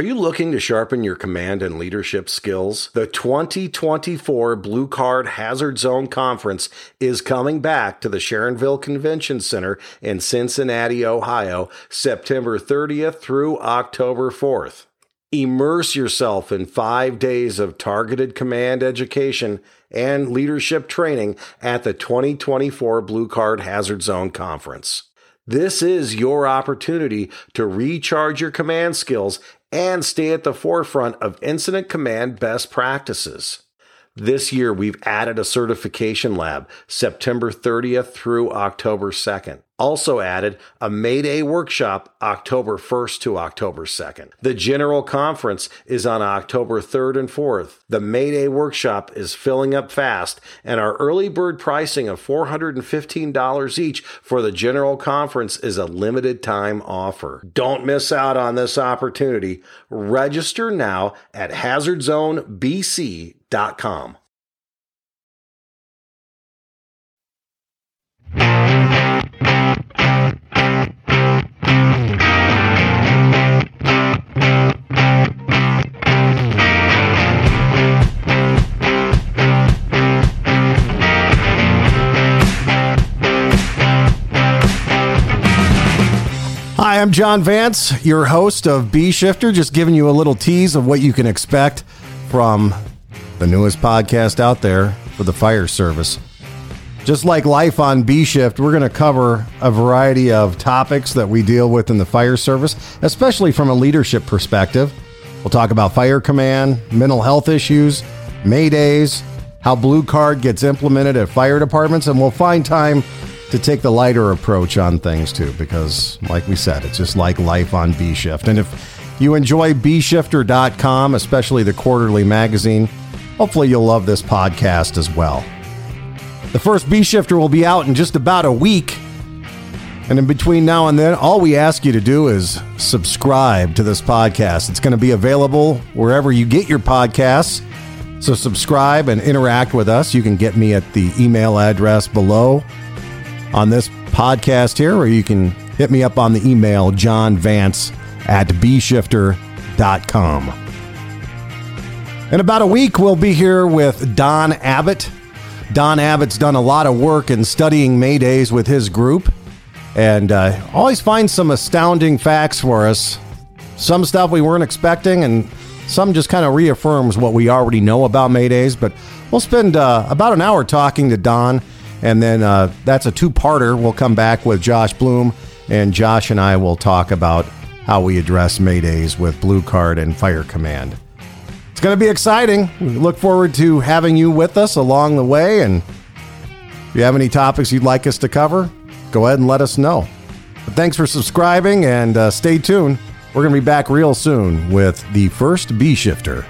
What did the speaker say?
Are you looking to sharpen your command and leadership skills? The 2024 Blue Card Hazard Zone Conference is coming back to the Sharonville Convention Center in Cincinnati, Ohio, September 30th through October 4th. Immerse yourself in five days of targeted command education and leadership training at the 2024 Blue Card Hazard Zone Conference. This is your opportunity to recharge your command skills and stay at the forefront of incident command best practices. This year, we've added a certification lab September 30th through October 2nd. Also added a May Day workshop October 1st to October 2nd. The general conference is on October 3rd and 4th. The May Day workshop is filling up fast, and our early bird pricing of $415 each for the general conference is a limited time offer. Don't miss out on this opportunity. Register now at hazardzonebc.com. Hi, I'm John Vance, your host of B Shifter, just giving you a little tease of what you can expect from the newest podcast out there for the fire service. Just like life on B Shift, we're going to cover a variety of topics that we deal with in the fire service, especially from a leadership perspective. We'll talk about fire command, mental health issues, Maydays, how Blue Card gets implemented at fire departments, and we'll find time to take the lighter approach on things too, because, like we said, it's just like life on B Shift. And if you enjoy bshifter.com, especially the quarterly magazine, hopefully you'll love this podcast as well. The first B Shifter will be out in just about a week. And in between now and then, all we ask you to do is subscribe to this podcast. It's going to be available wherever you get your podcasts. So subscribe and interact with us. You can get me at the email address below on this podcast here, or you can hit me up on the email, John Vance at bshifter.com. In about a week, we'll be here with Don Abbott. Don Abbott's done a lot of work in studying Maydays with his group and uh, always finds some astounding facts for us. Some stuff we weren't expecting, and some just kind of reaffirms what we already know about Maydays. But we'll spend uh, about an hour talking to Don and then uh, that's a two parter. We'll come back with Josh Bloom, and Josh and I will talk about how we address Maydays with Blue Card and Fire Command. It's going to be exciting. We look forward to having you with us along the way. And if you have any topics you'd like us to cover, go ahead and let us know. But thanks for subscribing and uh, stay tuned. We're going to be back real soon with the first B Shifter.